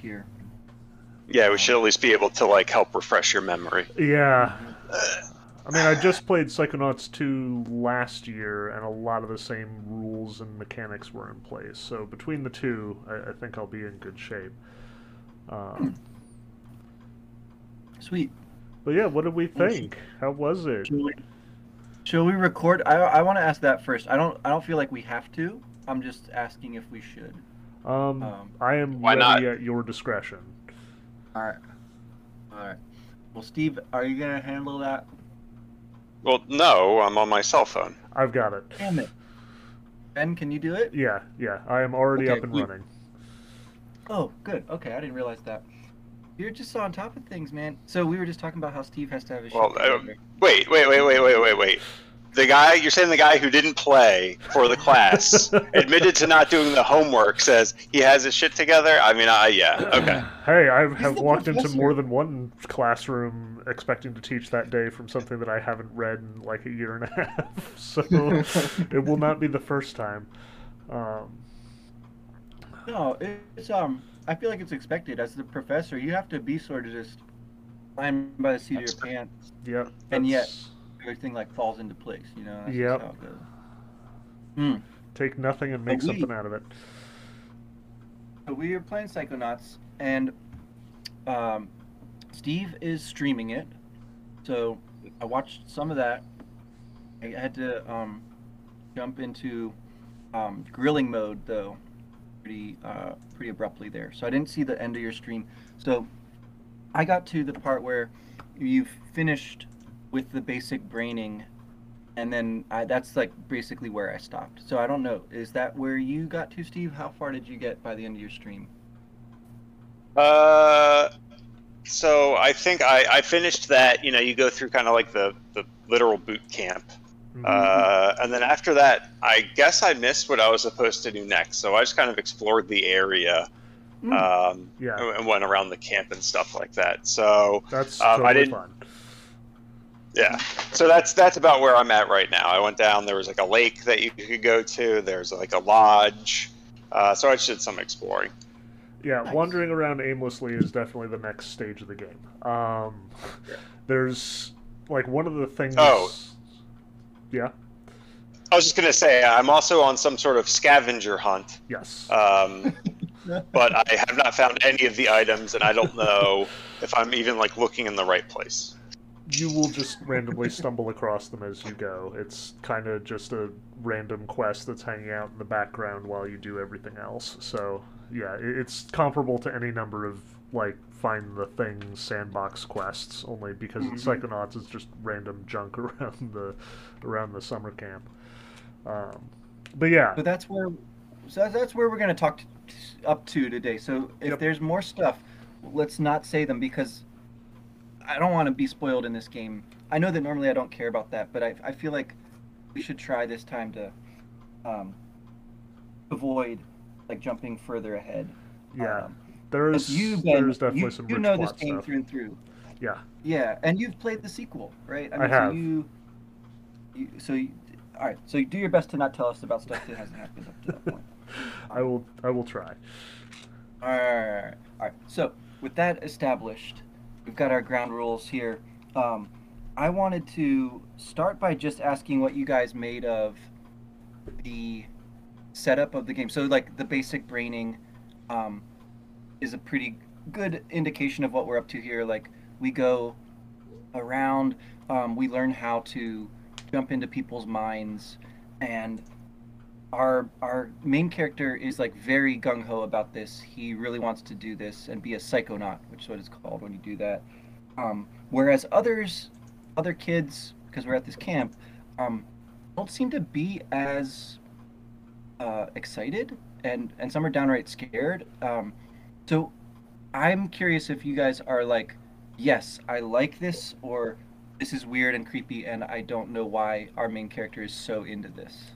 knowledge here. Yeah, we should at least be able to like help refresh your memory. Yeah. I mean, I just played Psychonauts 2 last year, and a lot of the same rules and mechanics were in place. So between the two, I, I think I'll be in good shape. Um, Sweet. but yeah, what did we think? How was it? Shall we, shall we record? I, I want to ask that first. I don't I don't feel like we have to. I'm just asking if we should. Um, Um, I am Why ready not? at your discretion. All right. All right. Well, Steve, are you gonna handle that? Well, no, I'm on my cell phone. I've got it. Damn it. Ben, can you do it? Yeah, yeah, I am already Okay, up and cool. running. Oh, good. Okay, I didn't realize that. You're just on top of things, man. So we were just talking about how Steve has to have his Well, shit I- Wait, wait, wait, wait, wait, wait, wait. The guy you're saying the guy who didn't play for the class admitted to not doing the homework says he has his shit together. I mean, I yeah, okay. Hey, I have the walked into more than one classroom expecting to teach that day from something that I haven't read in like a year and a half. So it will not be the first time. Um, No, it's um. I feel like it's expected as the professor. You have to be sort of just flying by the seat of your pants. yep. And yet- that's- Everything like falls into place. You know. That's Yep. How it goes. Hmm. take nothing and make But we- something out of it. So we are playing Psychonauts, and um, Steve is streaming it. So I watched some of that. I had to um, jump into um, grilling mode though, pretty uh, pretty abruptly there. So I didn't see the end of your stream. So I got to the part where you've finished with the basic braining. And then I, that's like basically where I stopped. So I don't know. Is that where you got to, Steve? How far did you get by the end of your stream? Uh, so I think I, I finished that. You know, you go through kind of like the the literal boot camp, Mhm. uh, and then after that, I guess I missed what I was supposed to do next. So I just kind of explored the area, Hmm. um, Yeah. and went around the camp and stuff like that. So That's um, I totally didn't- fun. Yeah. So that's that's about where I'm at right now. I went down. There was like a lake that you could go to. There's like a lodge. Uh, so I just did some exploring. Yeah, Nice. wandering around aimlessly is definitely the next stage of the game. Um, there's like one of the things. Oh. Yeah. I was just gonna say I'm also on some sort of scavenger hunt, Yes. um, but I have not found any of the items, and I don't know if I'm even like looking in the right place. You will just randomly stumble across them as you go. It's kind of just a random quest that's hanging out in the background while you do everything else. So yeah, it's comparable to any number of like find the things sandbox quests, only because Mhm. Psychonauts it's just random junk around the around the summer camp. Um, but yeah, So that's where, so that's, where we're gonna talk up to today. So if Yep. there's more stuff, let's not say them because I don't want to be spoiled in this game. I know that normally I don't care about that, but I, I feel like we should try this time to um, avoid like jumping further ahead. yeah, Um, there's you, Ben, there's definitely you, some you know this game stuff. through and through. Yeah, Yeah, and you've played the sequel, right? I mean, have. So you, you, so you, all right. So you do your best to not tell us about stuff that hasn't happened up to that point. I will I will try. All right, all right. So with that established, we've got our ground rules here. Um, I wanted to start by just asking what you guys made of the setup of the game. So like the basic braining um, is a pretty good indication of what we're up to here. Like we go around, um, we learn how to jump into people's minds, and our our main character is like very gung ho about this. He really wants to do this and be a psychonaut, which is what it's called when you do that. Um, whereas others, other kids, because we're at this camp, um, don't seem to be as uh, excited, and and some are downright scared. Um, so I'm curious if you guys are like, yes, I like this, or this is weird and creepy, and I don't know why our main character is so into this.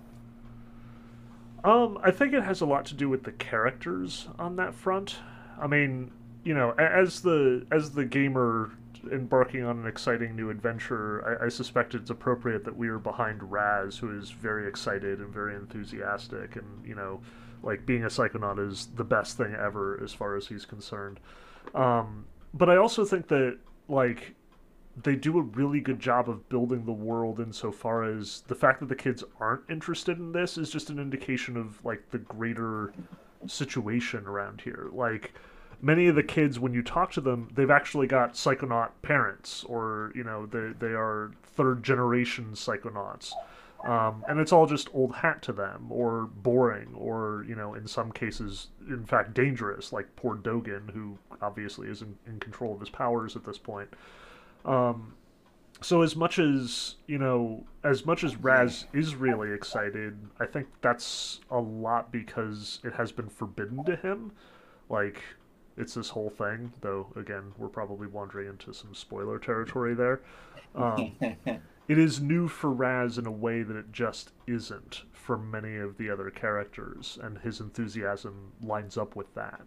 Um, I think it has a lot to do with the characters on that front. I mean, you know, as the as the gamer embarking on an exciting new adventure, I, I suspect it's appropriate that we are behind Raz, who is very excited and very enthusiastic, and you know, Like being a psychonaut is the best thing ever as far as he's concerned. Um, but I also think that like they do a really good job of building the world insofar as the fact that the kids aren't interested in this is just an indication of like the greater situation around here. Like many of the kids when you talk to them, they've actually got psychonaut parents or, you know, they they are third generation psychonauts. Um, and it's all just old hat to them, or boring, or you know, in some cases, in fact, dangerous. Like poor Dogen who obviously is in, in control of his powers at this point. Um, so as much as you know, as much as Raz is really excited, I think that's a lot because it has been forbidden to him. Like it's this whole thing, though. Again, we're probably wandering into some spoiler territory there. Um, it is new for Raz in a way that it just isn't for many of the other characters, and his enthusiasm lines up with that.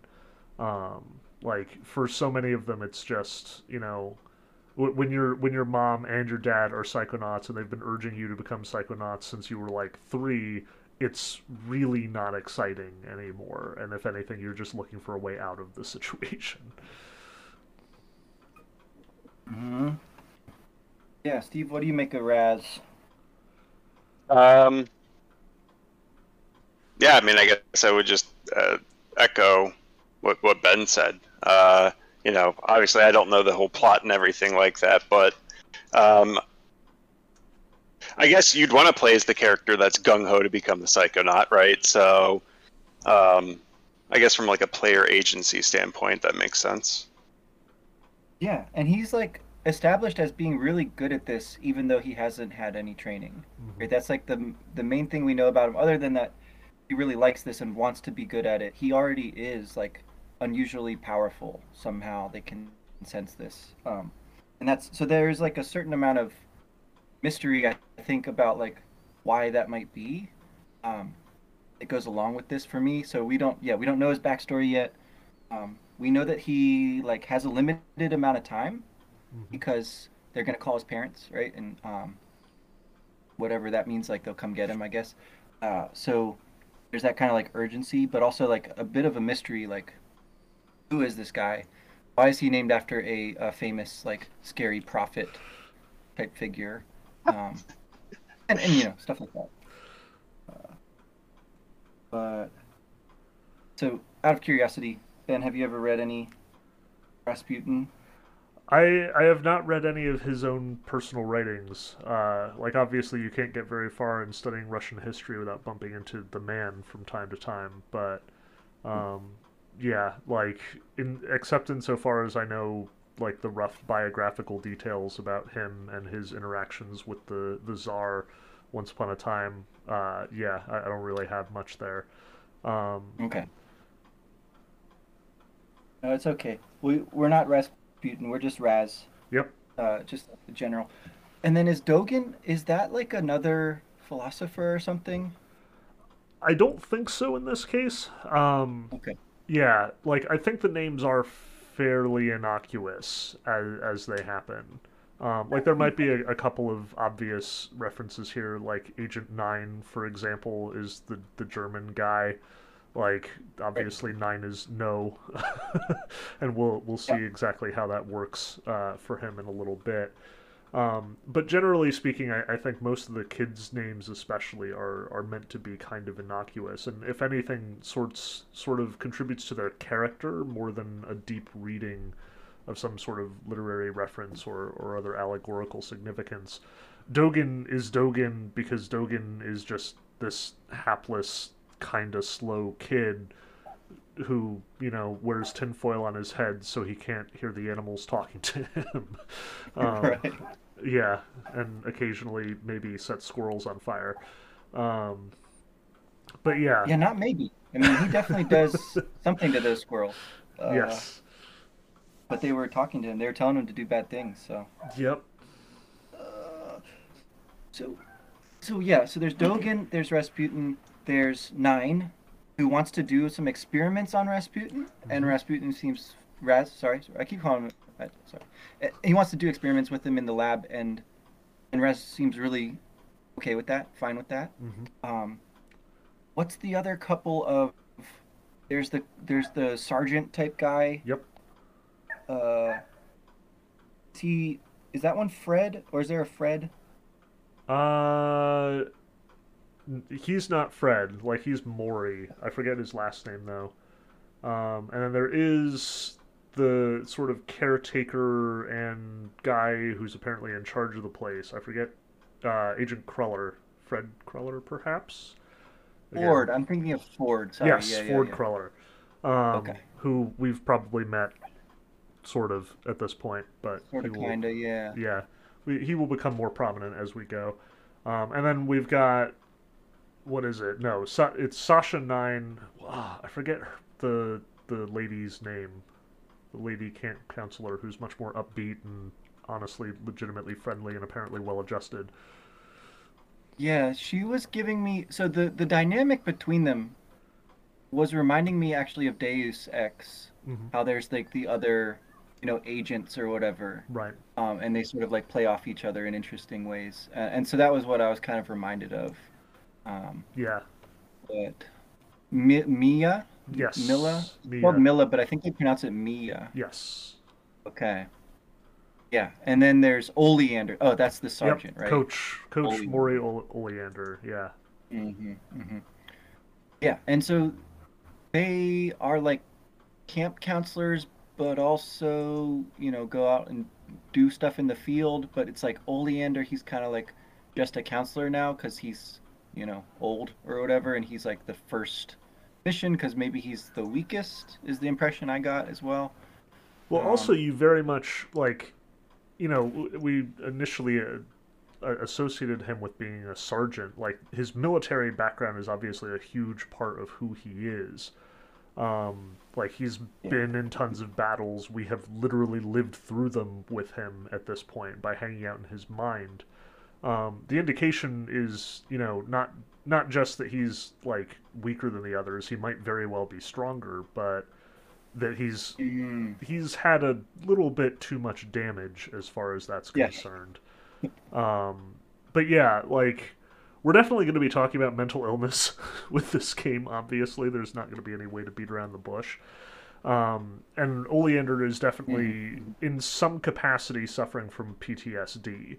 Um, like for so many of them, it's just you know when your when your mom and your dad are psychonauts and they've been urging you to become psychonauts since you were like three it's really not exciting anymore and if anything you're just looking for a way out of the situation hmm Yeah, Steve, what do you make of Raz? Um, yeah, I mean, I guess I would just uh, echo what what Ben said. Uh, you know, obviously I don't know the whole plot and everything like that, but um, I guess you'd want to play as the character that's gung ho to become the psychonaut, right? So, um, I guess from like a player agency standpoint, that makes sense. Yeah, and he's like established as being really good at this, even though he hasn't had any training. Mhm. Right? That's like the the main thing we know about him. Other than that, he really likes this and wants to be good at it. He already is like unusually powerful. Somehow they can sense this, um, and that's so. There's like a certain amount of mystery I think about like why that might be. Um, it goes along with this for me. So we don't, yeah, we don't know his backstory yet. Um, we know that he like has a limited amount of time Mhm. because they're gonna call his parents, right? And um, whatever that means, like they'll come get him, I guess. Uh, so there's that kind of like urgency, but also like a bit of a mystery, like who is this guy? Why is he named after a, a famous like scary prophet type figure? Um, and, and you know stuff like that. Uh, but so out of curiosity, Ben, have you ever read any Rasputin? I I have not read any of his own personal writings. Uh, like obviously you can't get very far in studying Russian history without bumping into the man from time to time. But um, yeah, like in except insofar as I know like the rough biographical details about him and his interactions with the the czar once upon a time. Uh, yeah, I, I don't really have much there. Um, Okay. No, it's okay. We we're not Rasputin. We're just Raz. yep. Uh, just the general. And then is Dogen? Is that like another philosopher or something? I don't think so in this case. Um, Okay. Yeah, like I think the names are fairly innocuous as as they happen. Um, like there might be a, a couple of obvious references here, like Agent Nein, for example, is the the German guy. Like obviously Nein is no, and we'll we'll see exactly how that works uh, for him in a little bit. Um, but generally speaking, I, I think most of the kids' names, especially, are are meant to be kind of innocuous, and if anything, sorts sort of contributes to their character more than a deep reading of some sort of literary reference or, or other allegorical significance. Dogen is Dogen because Dogen is just this hapless, kind of slow kid who, you know, wears tinfoil on his head so he can't hear the animals talking to him. Um, right. yeah, and occasionally maybe set squirrels on fire. Um, but yeah, Yeah, not maybe. I mean, he definitely does something to those squirrels. Uh, yes, But they were talking to him. They were telling him to do bad things. So. yep, Uh, so, so yeah. So there's Dogen. There's Rasputin. There's Nein, who wants to do some experiments on Rasputin, and Mhm. Rasputin seems Raz. Sorry, I keep calling him. uh, Sorry. Uh, He wants to do experiments with him in the lab, and and Raz seems really okay with that. Fine with that. hmm Um, what's the other couple of there's the there's the sergeant type guy. Yep. Uh, is he is that one Fred or is there a Fred? Uh, he's not Fred. Like he's Maury. I forget his last name though. Um, and then there is the sort of caretaker and guy who's apparently in charge of the place. I forget. Uh, Agent Cruller, Fred Cruller, perhaps. Again, Ford. I'm thinking of Ford. Sorry. yes, yeah, yeah, Ford yeah. Cruller. Um, Okay. Who we've probably met, sort of at this point, but Sort he of, will- kinda, yeah. yeah, we, he will become more prominent as we go. Um, and then we've got what is it? No, Sa- it's Sasha Nein. Ah, I forget her- the the lady's name. The lady camp counselor who's much more upbeat and honestly, legitimately friendly and apparently well adjusted. Yeah, she was giving me so the the dynamic between them was reminding me actually of Deus Ex. Mhm. How there's like the other, you know, agents or whatever, Right. um, and they sort of like play off each other in interesting ways. Uh, and so that was what I was kind of reminded of. Um, Yeah. but Mi- Mia, Yes. Mila. Mia. called Milla, but I think they pronounce it Mia. Yes. Okay. Yeah, and then there's Oleander. Oh, that's the sergeant, yep. right? Coach Coach Oleander. Maury Ole- Oleander. Yeah. hmm hmm Yeah, and so they are like camp counselors, but also you know go out and do stuff in the field. But it's like Oleander, he's kind of like just a counselor now because he's you know old or whatever, and he's like the first mission because maybe he's the weakest. Is the impression I got as well. Well, Um, also you very much like, you know, we initially uh, associated him with being a sergeant. Like his military background is obviously a huge part of who he is. Um, like he's Yeah. been in tons of battles. We have literally lived through them with him at this point by hanging out in his mind. Um, the indication is, you know, not not just that he's like weaker than the others. He might very well be stronger, but that he's Mm, he's had a little bit too much damage as far as that's Yeah. concerned. Um, but yeah, like we're definitely going to be talking about mental illness with this game. Obviously, there's not going to be any way to beat around the bush. Um, and Oleander is definitely, in some capacity, suffering from PTSD.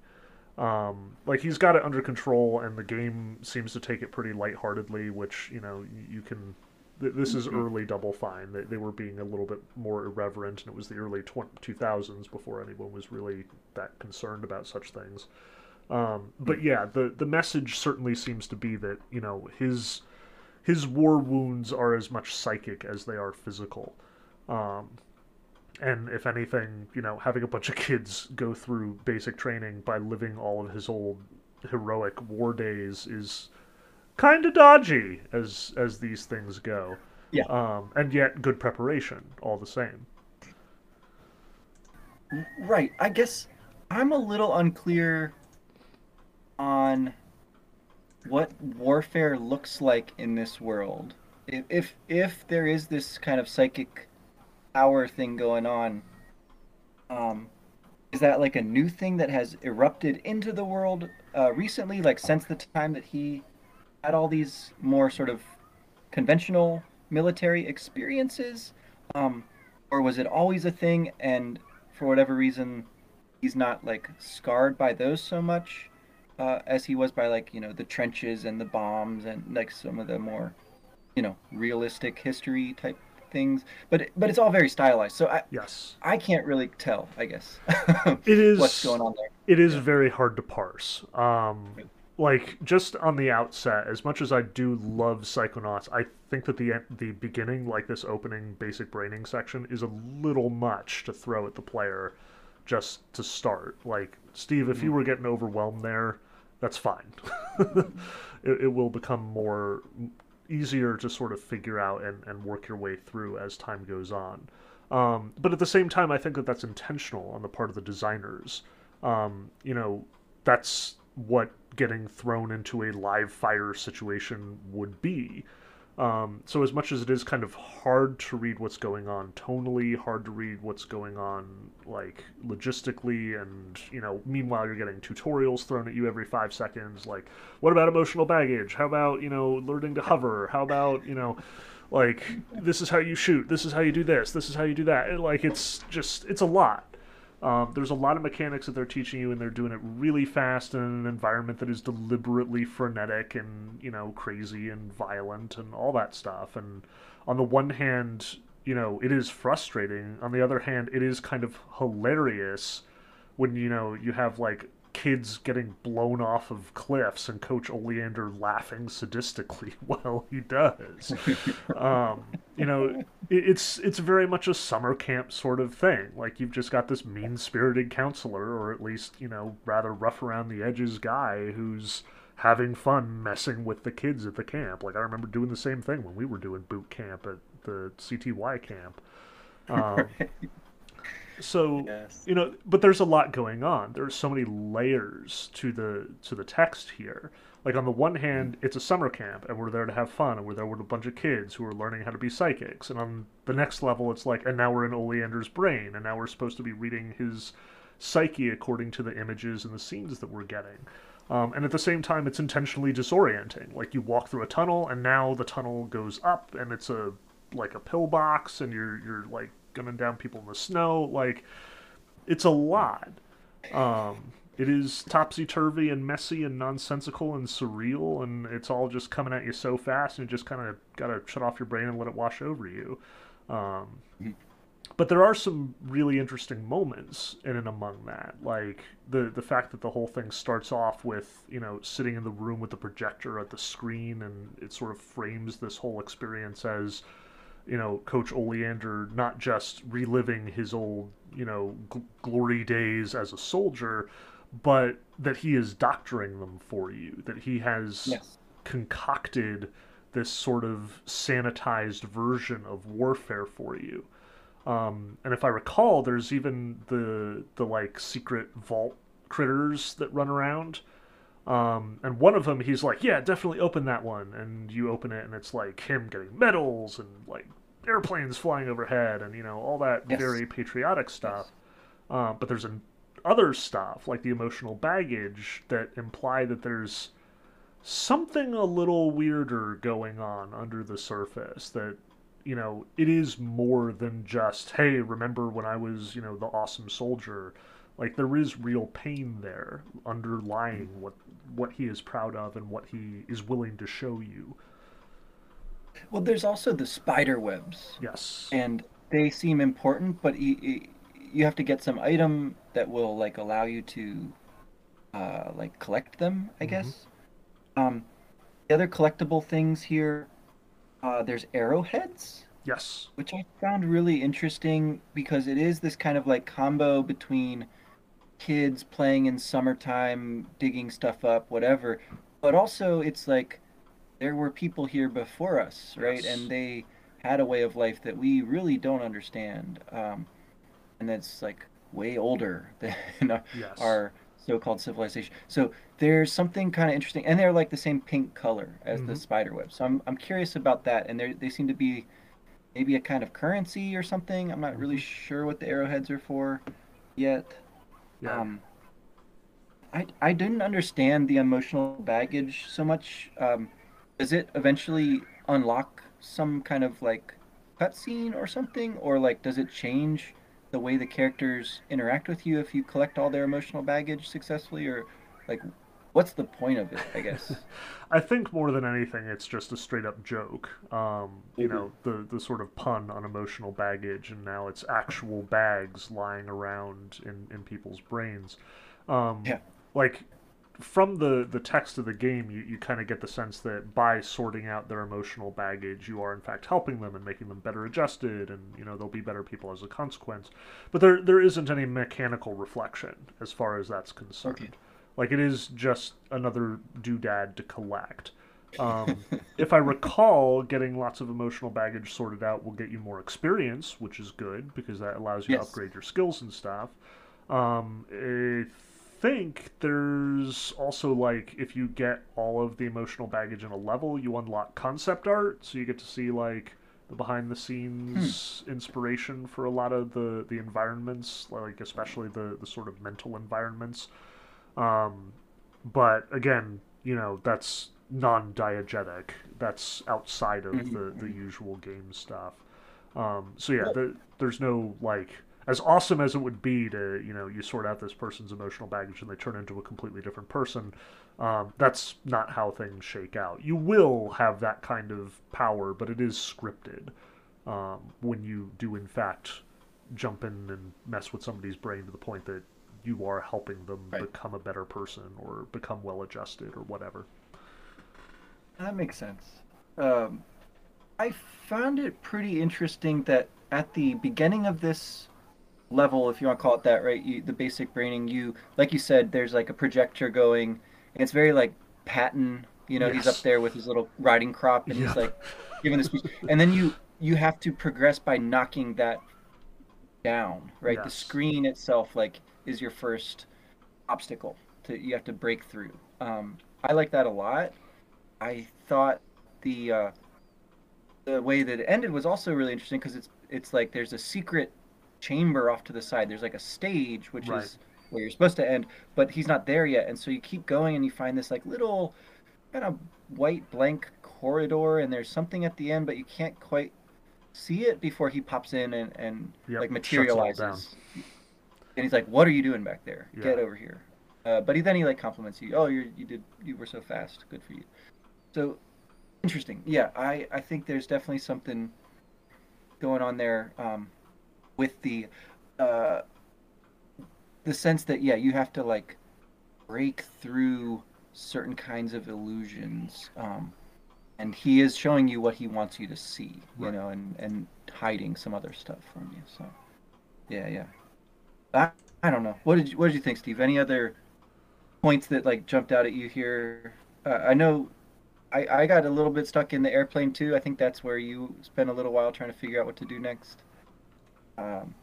Um, like he's got it under control, and the game seems to take it pretty lightheartedly, which you know you, can. th- This is Mhm. early Double Fine. They, they were being a little bit more irreverent, and it was the early tw- 2000s before anyone was really that concerned about such things. Um, but yeah, the the message certainly seems to be that you know his his war wounds are as much psychic as they are physical. Um, and if anything, you know, having a bunch of kids go through basic training by living all of his old heroic war days is kind of dodgy as as these things go. Yeah. Um, and yet good preparation all the same. Right. I guess I'm a little unclear on what warfare looks like in this world. If if, if there is this kind of psychic power thing going on, um, is that like a new thing that has erupted into the world uh, recently, like since the time that he had all these more sort of conventional military experiences? Um, or was it always a thing and for whatever reason he's not like scarred by those so much uh, as he was by like you know the trenches and the bombs and like some of the more you know realistic history type things but but it's all very stylized so i Yes. i can't really tell i guess It is what's going on there It is very hard to parse. Um, like just on the outset, as much as I do love Psychonauts, I think that the the beginning, like this opening basic braining section, is a little much to throw at the player just to start. Like Steve, if you were getting overwhelmed there, that's fine. it, it will become more easier to sort of figure out and, and work your way through as time goes on. Um, but at the same time, I think that that's intentional on the part of the designers. Um, you know, that's what getting thrown into a live fire situation would be. Um, so as much as it is kind of hard to read what's going on tonally, hard to read what's going on like logistically, and you know, meanwhile you're getting tutorials thrown at you every five seconds. Like, what about emotional baggage? How about you know learning to hover? How about you know, like this is how you shoot this is how you do this this is how you do that and, like it's just it's a lot um, there's a lot of mechanics that they're teaching you and they're doing it really fast in an environment that is deliberately frenetic and you know crazy and violent and all that stuff. And on the one hand you know it is frustrating. On the other hand it is kind of hilarious when you know you have like kids getting blown off of cliffs and Coach Oleander laughing sadistically while he does. um, you know, it's it's very much a summer camp sort of thing. Like you've just got this mean spirited counselor, or at least you know rather rough around the edges guy who's having fun messing with the kids at the camp. Like I remember doing the same thing when we were doing boot camp at the CTY camp. Um, so Yes. you know but there's a lot going on. There's so many layers to the to the text here. Like on the one hand it's a summer camp and we're there to have fun and we're there with a bunch of kids who are learning how to be psychics. And on the next level it's like and now we're in oleander's brain and now we're supposed to be reading his psyche according to the images and the scenes that we're getting. Um, and at the same time it's intentionally disorienting. Like you walk through a tunnel and now the tunnel goes up and it's a like a pillbox and you're you're like gunning down people in the snow like it's a lot um, it is topsy turvy and messy and nonsensical and surreal, and it's all just coming at you so fast, and you just kind of got to shut off your brain and let it wash over you. Um, but there are some really interesting moments in and among that, like the the fact that the whole thing starts off with you know sitting in the room with the projector at the screen, and it sort of frames this whole experience as you know, Coach Oleander not just reliving his old, you know, gl- glory days as a soldier, but that he is doctoring them for you, that he has Yes. concocted this sort of sanitized version of warfare for you. Um, and if I recall, there's even the the like secret vault critters that run around. Um, and one of them, he's like, "Yeah, definitely open that one." And you open it, and it's like him getting medals and like airplanes flying overhead, and you know all that Yes. very patriotic stuff. Um, but there's an, other stuff like the emotional baggage that imply that there's something a little weirder going on under the surface. That you know it is more than just, "Hey, remember when I was you know the awesome soldier." Like there is real pain there underlying what what he is proud of and what he is willing to show you. Well, there's also the spider webs, Yes. and they seem important, but you, have to get some item that will like allow you to, uh, like collect them. I Mhm. guess. Um, the other collectible things here, uh, there's arrowheads. Yes. which I found really interesting because it is this kind of like combo between kids playing in summertime, digging stuff up, whatever, but also it's like there were people here before us, right? Yes. And they had a way of life that we really don't understand, um, and that's like way older than our, Yes. our so-called civilization. So there's something kind of interesting, and they're like the same pink color as the Mhm. spider web. So I'm I'm curious about that, and they they seem to be maybe a kind of currency or something. I'm not really Mhm. sure what the arrowheads are for yet. Yeah. Um, I I didn't understand the emotional baggage so much. Um, does it eventually unlock some kind of like cutscene or something, or like does it change the way the characters interact with you if you collect all their emotional baggage successfully, or like what's the point of it? I guess. I think more than anything, it's just a straight up joke. Um, you Mhm. know, the the sort of pun on emotional baggage, and now it's actual bags lying around in in people's brains. Um, Yeah. Like from the the text of the game, you, you kind of get the sense that by sorting out their emotional baggage, you are in fact helping them and making them better adjusted, and you know they'll be better people as a consequence. But there there isn't any mechanical reflection as far as that's concerned. Okay. Like it is just another doodad to collect. Um, if I recall, getting lots of emotional baggage sorted out will get you more experience, which is good because that allows you to upgrade your skills and stuff. Um, I think there's also like if you get all of the emotional baggage in a level, you unlock concept art, so you get to see like the behind the scenes inspiration for a lot of the the environments, like especially the the sort of mental environments. Um, but again, you know, that's non-diegetic. That's outside of the, the usual game stuff. Um, so yeah, the, there's no like as awesome as it would be to you know you sort out this person's emotional baggage and they turn into a completely different person. Um, that's not how things shake out. You will have that kind of power, but it is scripted um, when you do in fact jump in and mess with somebody's brain to the point that you are helping them Right. become a better person or become well adjusted or whatever. That makes sense. Um, I found it pretty interesting that at the beginning of this level, if you want to call it that, right? You, the basic braining, you like you said, there's like a projector going, and it's very like Patton. You know, he's up there with his little riding crop, and Yeah. he's like giving the speech, and then you you have to progress by knocking that down, right? The screen itself, like, is your first obstacle to you have to break through. Um, I like that a lot. I thought the uh, the way that it ended was also really interesting because it's it's like there's a secret chamber off to the side. There's like a stage which Right. is where you're supposed to end, but he's not there yet, and so you keep going and you find this like little kind of white blank corridor, and there's something at the end, but you can't quite see it before he pops in and and Yep, like shuts it all down. materializes. And he's like, "What are you doing back there? Yeah. Get over here." Uh, but he then he like compliments you. Oh, you you did you were so fast. Good for you. So interesting. Yeah, I I think there's definitely something going on there um, with the uh, the sense that yeah you have to like break through certain kinds of illusions. Um, and he is showing you what he wants you to see, you Right. know, and, and hiding some other stuff from you. So, yeah, yeah. I, I don't know. What did you, what did you think, Steve? Any other points that like jumped out at you here? Uh, I know I, I got a little bit stuck in the airplane too. I think that's where you spent a little while trying to figure out what to do next. Um,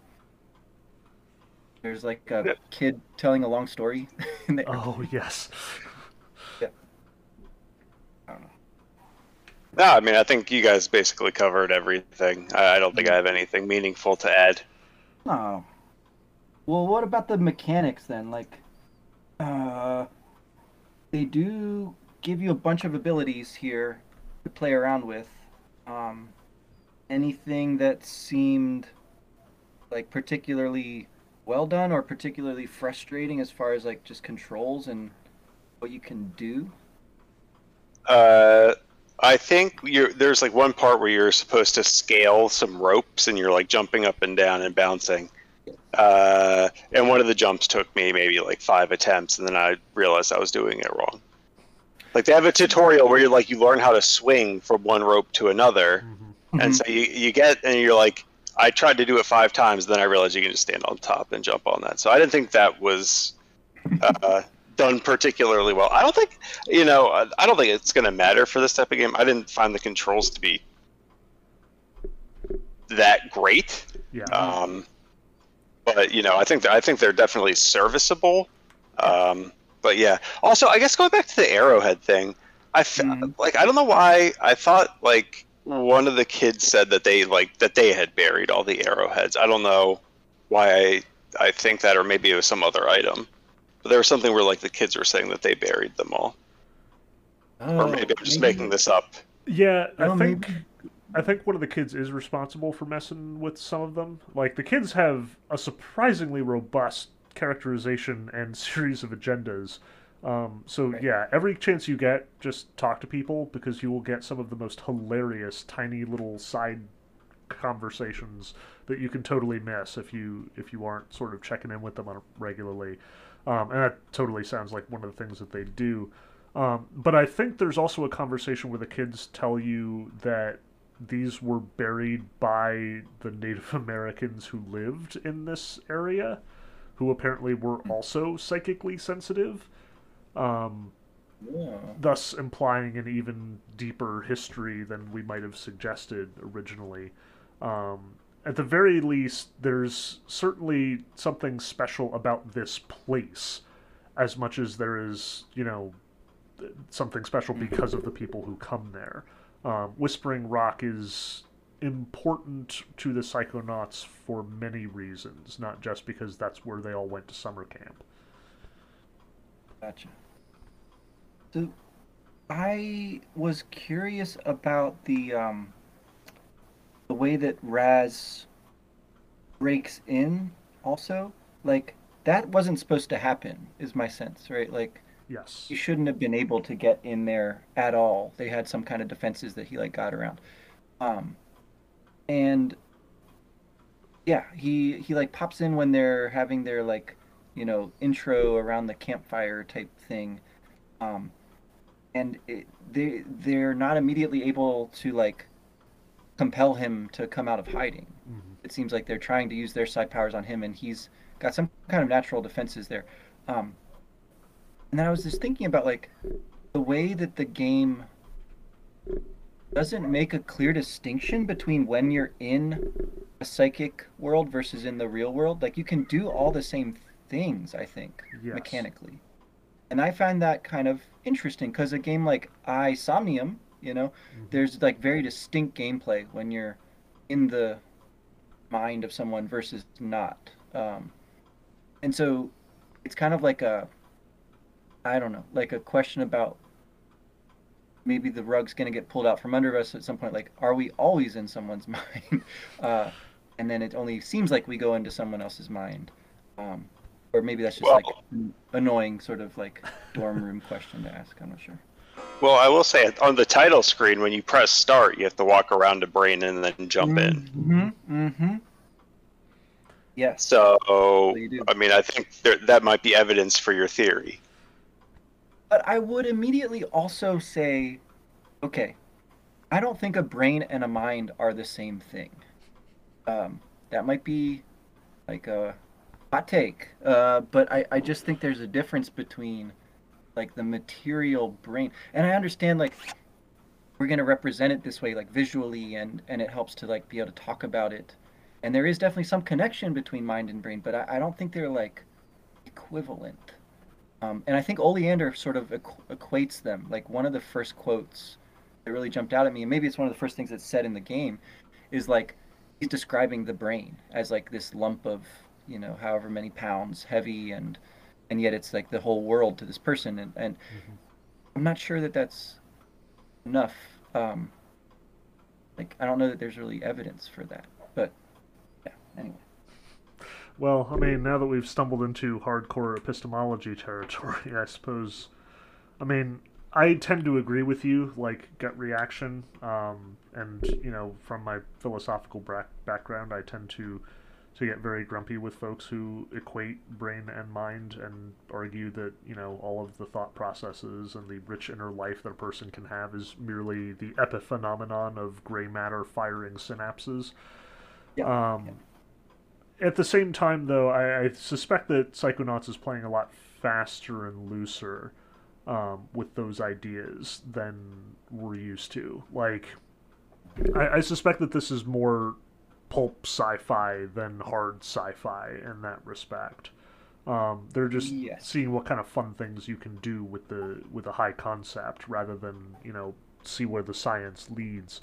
there's like a kid telling a long story in the Oh yes. Yeah. I don't know. No, I mean, I think you guys basically covered everything. I, I don't think I have anything meaningful to add. Oh. Well, what about the mechanics then? Like, uh, they do give you a bunch of abilities here to play around with. Um, anything that seemed like particularly well done or particularly frustrating as far as like just controls and what you can do? Uh, I think there's like one part where you're supposed to scale some ropes and you're like jumping up and down and bouncing. Uh, and one of the jumps took me maybe like five attempts, and then I realized I was doing it wrong. Like they have a tutorial where you like you learn how to swing from one rope to another, Mhm. and so you, you get and you're like I tried to do it five times, then I realized you can just stand on top and jump on that. So I didn't think that was uh, done particularly well. I don't think you know I I don't think it's going to matter for this type of game. I didn't find the controls to be that great. Yeah. Um, but you know, I think I think they're definitely serviceable. Um, but yeah, also I guess going back to the arrowhead thing, I f- Mhm. like I don't know why I thought like one of the kids said that they like that they had buried all the arrowheads. I don't know why I I think that, or maybe it was some other item. But there was something where like the kids were saying that they buried them all, or maybe I'm just making this up. Yeah, I Well, think maybe- I think one of the kids is responsible for messing with some of them. Like the kids have a surprisingly robust characterization and series of agendas. Um, so Right. yeah, every chance you get, just talk to people because you will get some of the most hilarious, tiny little side conversations that you can totally miss if you if you aren't sort of checking in with them on regularly. Um, and that totally sounds like one of the things that they do. Um, but I think there's also a conversation where the kids tell you that these were buried by the Native Americans who lived in this area, who apparently were also psychically sensitive, um, Yeah. thus implying an even deeper history than we might have suggested originally. Um, at the very least, there's certainly something special about this place, as much as there is, you know, something special because of the people who come there. Um, Whispering Rock is important to the Psychonauts for many reasons, not just because that's where they all went to summer camp. Gotcha. So, I was curious about the um, the way that Raz breaks in. Also, like that wasn't supposed to happen. Is my sense right? Like Yes. he shouldn't have been able to get in there at all. They had some kind of defenses that he like got around. Um, and yeah, he he like pops in when they're having their like you know intro around the campfire type thing. Um, and it, they they're not immediately able to like compel him to come out of hiding. Mhm. It seems like they're trying to use their side powers on him, and he's got some kind of natural defenses there. Um, and then I was just thinking about like the way that the game doesn't make a clear distinction between when you're in a psychic world versus in the real world. Like you can do all the same things, I think, Yes. mechanically. And I find that kind of interesting because a game like AI Somnium, you know, Mhm. there's like very distinct gameplay when you're in the mind of someone versus not. Um, and so it's kind of like a, I don't know, like a question about maybe the rug's going to get pulled out from under us at some point. Like, are we always in someone's mind? Uh, and then it only seems like we go into someone else's mind. Um, or maybe that's just Well- like an annoying sort of like dorm room question to ask. I'm not sure. Well, I will say on the title screen, when you press start, you have to walk around a brain and then jump in. Mm-hmm. Mm-hmm. Yes. So, do. I mean, I think there, that might be evidence for your theory. But I would immediately also say, okay, I don't think a brain and a mind are the same thing. Um, that might be like a hot take, uh, but I, I just think there's a difference between like the material brain, and I understand like we're gonna represent it this way, like visually, and and it helps to like be able to talk about it, and there is definitely some connection between mind and brain, but I, I don't think they're like equivalent. Um, and I think Oleander sort of equ- equates them. Like one of the first quotes that really jumped out at me, and maybe it's one of the first things that's said in the game, is like he's describing the brain as like this lump of you know however many pounds heavy and and yet it's like the whole world to this person and, and Mhm. i'm not sure that that's enough um like i don't know that there's really evidence for that but yeah anyway Well, I mean, now that we've stumbled into hardcore epistemology territory, I suppose. I mean, I tend to agree with you, like gut reaction, um, and you know, from my philosophical bra- background, I tend to to get very grumpy with folks who equate brain and mind and argue that you know all of the thought processes and the rich inner life that a person can have is merely the epiphenomenon of gray matter firing synapses. yeah, Um, At the same time, though, I, I suspect that Psychonauts is playing a lot faster and looser um, with those ideas than we're used to. Like, I, I suspect that this is more pulp sci-fi than hard sci-fi in that respect. Um, they're just Yes. seeing what kind of fun things you can do with the with a high concept, rather than you know see where the science leads.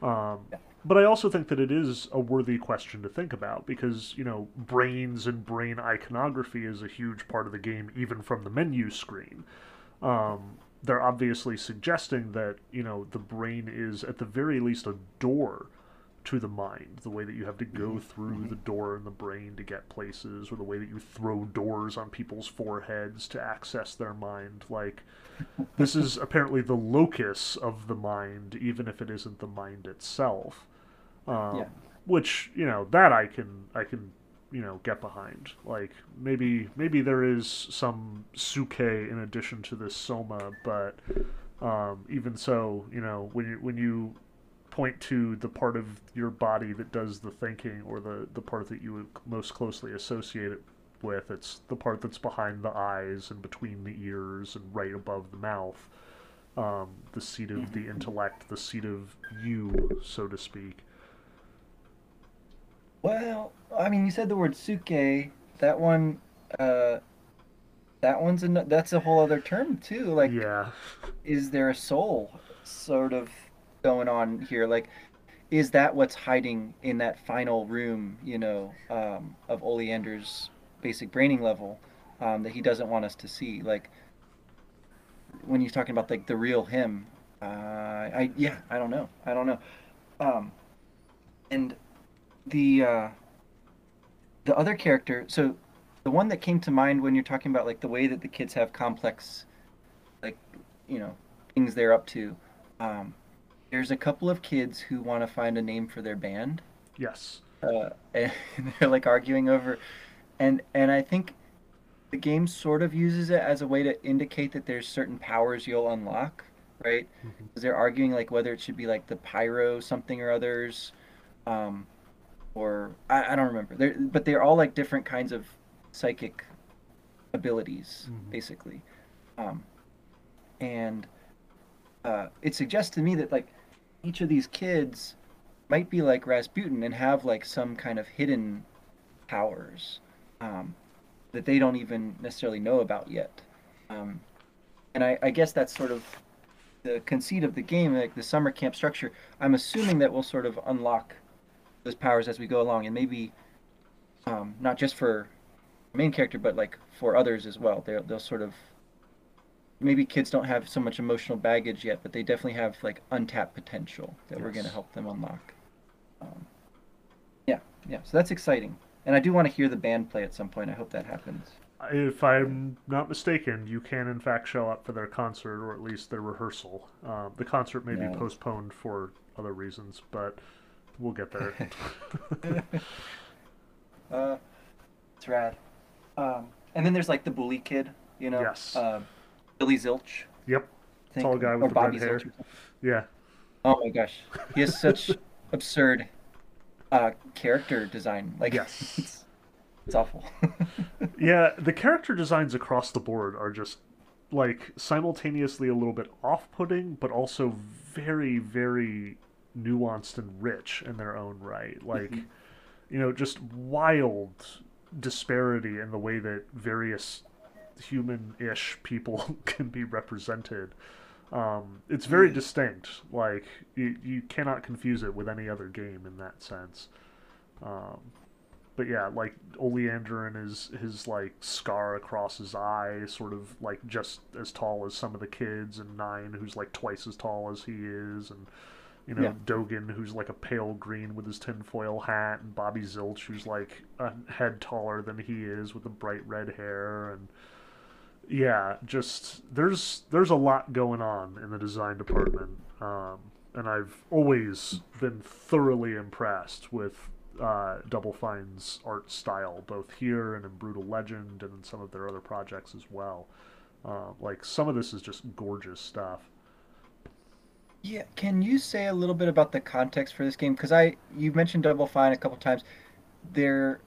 Um, but I also think that it is a worthy question to think about because, you know, brains and brain iconography is a huge part of the game, even from the menu screen. Um, they're obviously suggesting that, you know, the brain is at the very least a door to the mind, the way that you have to go through the door in the brain to get places, or the way that you throw doors on people's foreheads to access their mind. Like, this is apparently the locus of the mind, even if it isn't the mind itself. Um, Yeah. Which you know that I can I can you know get behind. Like maybe maybe there is some suke in addition to this soma, but um, even so, you know when you when you point to the part of your body that does the thinking or the the part that you would most closely associate it with, it's the part that's behind the eyes and between the ears and right above the mouth. Um, the seat of the intellect, the seat of you, so to speak. Well, I mean, you said the word suke. That one, uh, that one's a that's a whole other term too. Like, yeah. is there a soul sort of going on here? Like, is that what's hiding in that final room? You know, um, of Oleander's basic braining level um, that he doesn't want us to see. Like, when he's talking about like the real him. Uh, I yeah, I don't know. I don't know. Um, and the uh, the other character. So the one that came to mind when you're talking about like the way that the kids have complex, like you know, things they're up to. Um, there's a couple of kids who want to find a name for their band. Yes. Uh, and they're like arguing over, and and I think the game sort of uses it as a way to indicate that there's certain powers you'll unlock, right? Because Mhm. they're arguing like whether it should be like the pyro something or others, um, or I, I don't remember. They're, but they're all like different kinds of psychic abilities, Mhm. basically, um, and uh, it suggests to me that like each of these kids might be like Razputin and have like some kind of hidden powers um, that they don't even necessarily know about yet. Um, and I, I guess that's sort of the conceit of the game, like the summer camp structure. I'm assuming that we'll sort of unlock those powers as we go along, and maybe um, not just for the main character, but like for others as well. They'll they'll sort of maybe kids don't have so much emotional baggage yet, but they definitely have like untapped potential that we're going to help them unlock. Um, yeah, yeah. So that's exciting, and I do want to hear the band play at some point. I hope that happens. If I'm not mistaken, you can in fact show up for their concert or at least their rehearsal. Um, the concert may Yeah. be postponed for other reasons, but we'll get there. uh, it's rad. Um, and then there's like the bully kid, you know, Yes. uh, Billy Zilch. yep. Tall guy with the Bobby red hair. Zilch. Yeah. Oh my gosh, he has such absurd uh, character design. Like, Yes. it's, it's awful. Yeah, the character designs across the board are just like simultaneously a little bit off-putting, but also very, very nuanced and rich in their own right. Like, Mhm. you know, just wild disparity in the way that various human-ish people can be represented. Um, it's very Mm. distinct. Like, you, you cannot confuse it with any other game in that sense. Um, but yeah, like Oleander and his his like scar across his eye, sort of like just as tall as some of the kids, and Nein, who's like twice as tall as he is, and you know Yeah. Dogen, who's like a pale green with his tinfoil hat, and Bobby Zilch, who's like a head taller than he is with the bright red hair, and yeah, just there's there's a lot going on in the design department, um, and I've always been thoroughly impressed with uh, Double Fine's art style, both here and in Brutal Legend, and in some of their other projects as well. Uh, like some of this is just gorgeous stuff. Yeah, can you say a little bit about the context for this game? Because I you mentioned Double Fine a couple times. Their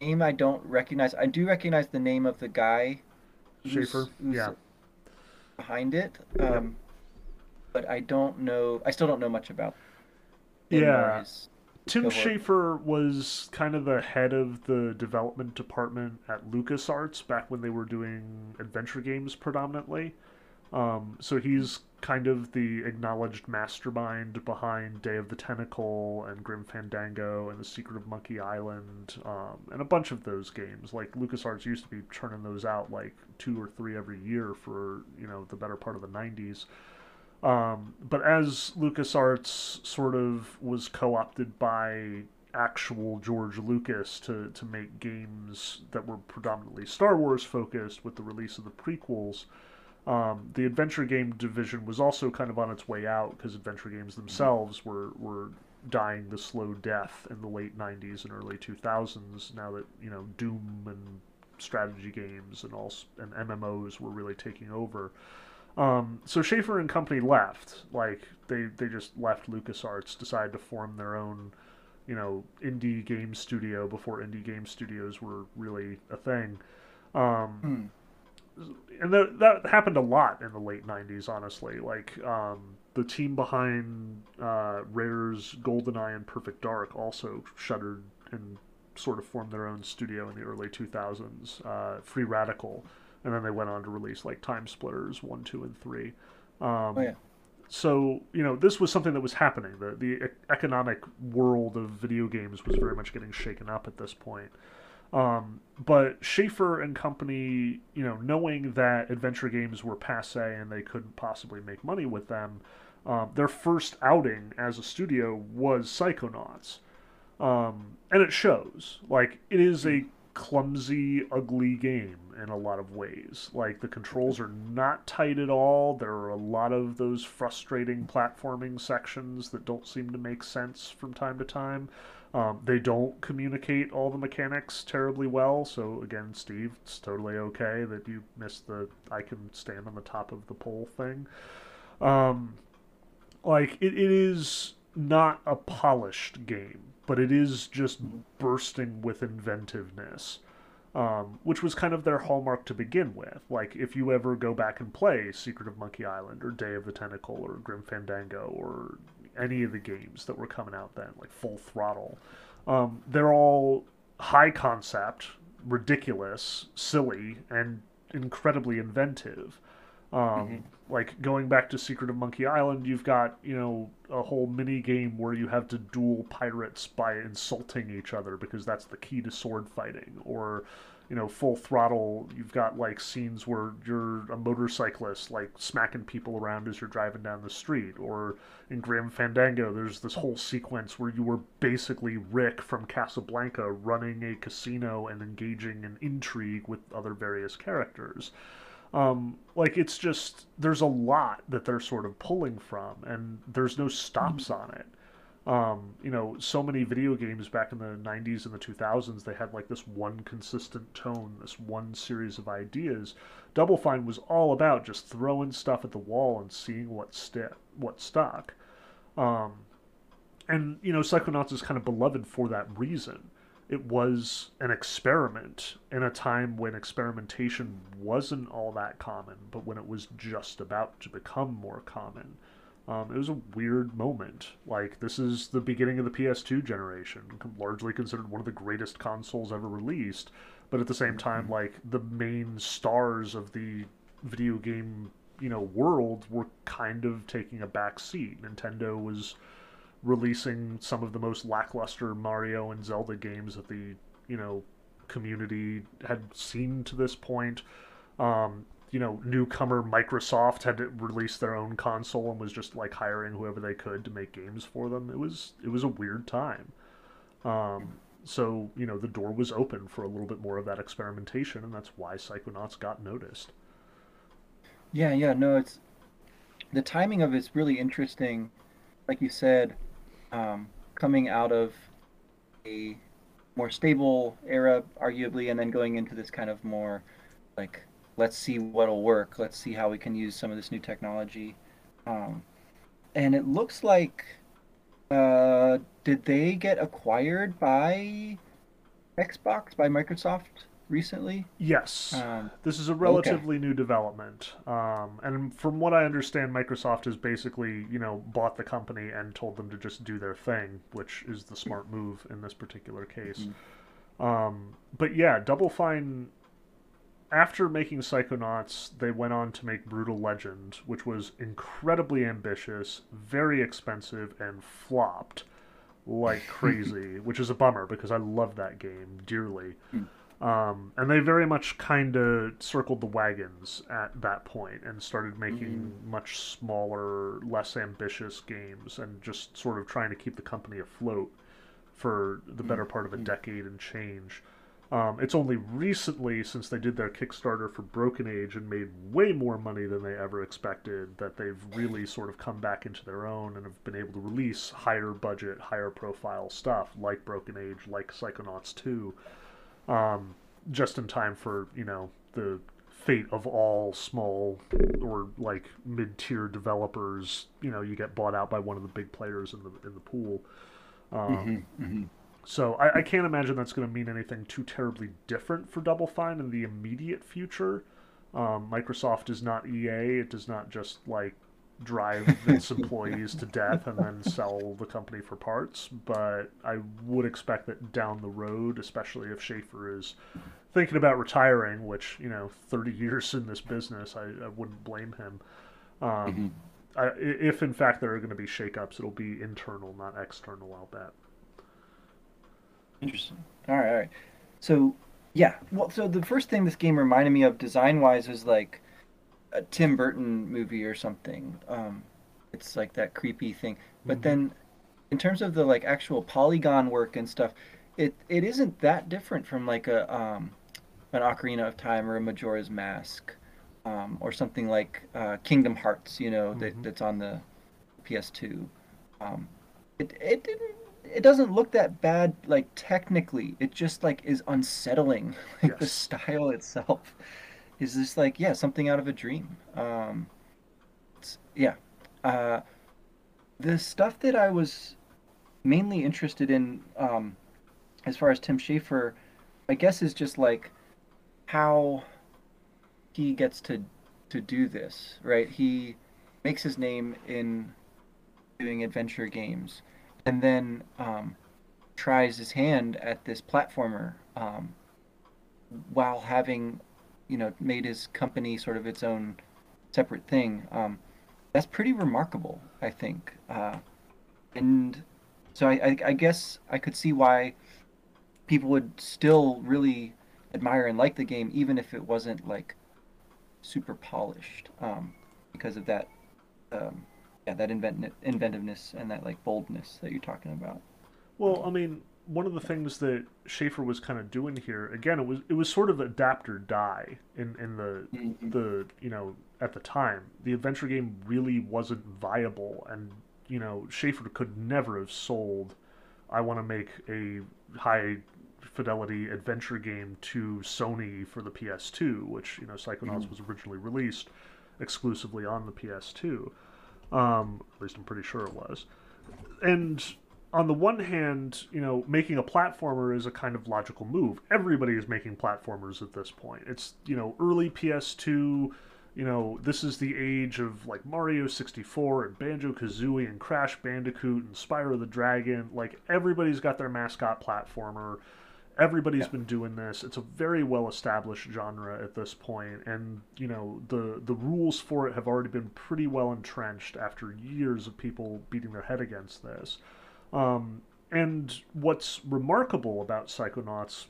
name I don't recognize. I do recognize the name of the guy Schafer, who's yeah. behind it. Um, but I don't know. I still don't know much about. Yeah. Tim cohort. Schafer was kind of the head of the development department at LucasArts back when they were doing adventure games predominantly. Um, so he's kind of the acknowledged mastermind behind Day of the Tentacle and Grim Fandango and The Secret of Monkey Island um, and a bunch of those games. Like LucasArts used to be churning those out like two or three every year for you know the better part of the '90s. Um, but as LucasArts sort of was co opted by actual George Lucas to, to make games that were predominantly Star Wars focused with the release of the prequels, um, the adventure game division was also kind of on its way out because adventure games themselves were, were dying the slow death in the late 90s and early 2000s now that you know Doom and strategy games and all and MMOs were really taking over. Um, so Schafer and company left. Like they they just left LucasArts, decided to form their own, you know, indie game studio before indie game studios were really a thing. Um, Hmm. And that, that happened a lot in the late 90s honestly. Like um, the team behind uh, rare's goldeneye and perfect dark also shuttered and sort of formed their own studio in the early 2000s uh, free radical. And then they went on to release like time splitters 1 2 and 3 um, Oh yeah. so you know this was something that was happening. The the economic world of video games was very much getting shaken up at this point Um, but Schafer and company, you know, knowing that adventure games were passe and they couldn't possibly make money with them, um, their first outing as a studio was Psychonauts. Um, and it shows. Like, it is a clumsy, ugly game in a lot of ways. Like, the controls are not tight at all. There are a lot of those frustrating platforming sections that don't seem to make sense from time to time. Um, they don't communicate all the mechanics terribly well. So again, Steve, it's totally okay that you missed the I can stand on the top of the pole thing. Um, like it, it is not a polished game, but it is just bursting with inventiveness. Um, which was kind of their hallmark to begin with. Like, if you ever go back and play Secret of Monkey Island or Day of the Tentacle or Grim Fandango or any of the games that were coming out then, like Full Throttle. Um, they're all high concept, ridiculous, silly, and incredibly inventive. Um, mm-hmm. Like going back to Secret of Monkey Island, you've got you know a whole mini game where you have to duel pirates by insulting each other because that's the key to sword fighting, or you know, full throttle. You've got like scenes where you're a motorcyclist, like smacking people around as you're driving down the street. Or in Grim Fandango, there's this whole sequence where you were basically Rick from Casablanca running a casino and engaging in intrigue with other various characters. Um, like it's just there's a lot that they're sort of pulling from, and there's no stops mm-hmm. on it. Um, you know, so many video games back in the 90s and the 2000s, they had like this one consistent tone, this one series of ideas. Double Fine was all about just throwing stuff at the wall and seeing what st- what stuck. Um, and you know, Psychonauts is kind of beloved for that reason. It was an experiment in a time when experimentation wasn't all that common, but when it was just about to become more common. Um, it was a weird moment. Like, this is the beginning of the PS2 generation, largely considered one of the greatest consoles ever released, but at the same time, mm-hmm. like, the main stars of the video game, you know, world were kind of taking a back seat. Nintendo was releasing some of the most lackluster Mario and Zelda games that the, you know, community had seen to this point. Um, you know newcomer Microsoft had released their own console and was just like hiring whoever they could to make games for them. It was it was a weird time. Um, so you know the door was open for a little bit more of that experimentation, and that's why Psychonauts got noticed. Yeah, yeah, no, it's the timing of it's really interesting. Like you said, um, coming out of a more stable era, arguably, and then going into this kind of more like let's see what'll work. Let's see how we can use some of this new technology. Um, and it looks like, uh, did they get acquired by Xbox by Microsoft recently? Yes. Um, this is a relatively okay. new development. Um, and from what I understand, Microsoft has basically, you know, bought the company and told them to just do their thing, which is the smart move in this particular case. Mm-hmm. Um, but yeah, Double Fine after making Psychonauts, they went on to make Brutal Legend, which was incredibly ambitious, very expensive, and flopped like crazy, which is a bummer because I love that game dearly. Hmm. Um, and they very much kind of circled the wagons at that point and started making mm. much smaller, less ambitious games and just sort of trying to keep the company afloat for the better part of a hmm. decade and change. Um, it's only recently, since they did their Kickstarter for Broken Age and made way more money than they ever expected, that they've really sort of come back into their own and have been able to release higher budget, higher profile stuff like Broken Age, like Psychonauts 2, um, just in time for, you know, the fate of all small or like mid-tier developers. You know, you get bought out by one of the big players in the in the pool. Um, mm-hmm, mm-hmm. So I, I can't imagine that's going to mean anything too terribly different for Double Fine in the immediate future. Um, Microsoft is not EA; it does not just like drive its employees to death and then sell the company for parts. But I would expect that down the road, especially if Schafer is thinking about retiring, which you know, thirty years in this business, I, I wouldn't blame him. Um, mm-hmm. I, if in fact there are going to be shakeups, it'll be internal, not external. I'll bet. Interesting. All right, all right. So Yeah. Well, so the first thing this game reminded me of design wise was like a Tim Burton movie or something. Um, it's like that creepy thing. But Mhm. then in terms of the like actual polygon work and stuff, it it isn't that different from like a um, an Ocarina of Time or a Majora's Mask, um, or something like uh, Kingdom Hearts. You know that Mhm. that's on the PS2. Um, it it didn't. It doesn't look that bad, like technically. It just like is unsettling. Like the style itself is just like yeah, something out of a dream. Um, yeah. Uh, the stuff that I was mainly interested in, um, as far as Tim Schafer, I guess is just like how he gets to to do this, right? He makes his name in doing adventure games, and then um, tries his hand at this platformer um, while having, you know, made his company sort of its own separate thing. Um, that's pretty remarkable, I think. Uh, and so I, I, I guess I could see why people would still really admire and like the game, even if it wasn't like super polished, um, because of that, um, yeah, that invent- inventiveness and that like boldness that you're talking about. Well, I mean, one of the things that Schafer was kind of doing here, again, it was it was sort of adapt or die in in the Mhm. the you know at the time the adventure game really wasn't viable, and you know Schafer could never have sold. I want to make a high fidelity adventure game to Sony for the PS2, which you know Psychonauts Mhm. was originally released exclusively on the PS2. Um, at least I'm pretty sure it was. And on the one hand, you know, making a platformer is a kind of logical move. Everybody is making platformers at this point. It's, you know, early PS2, you know, this is the age of like Mario 64 and Banjo Kazooie and Crash Bandicoot and Spyro the Dragon. Like, everybody's got their mascot platformer. Everybody's Yeah. been doing this. It's a very well established genre at this point, and you know the the rules for it have already been pretty well entrenched after years of people beating their head against this. Um, and what's remarkable about Psychonauts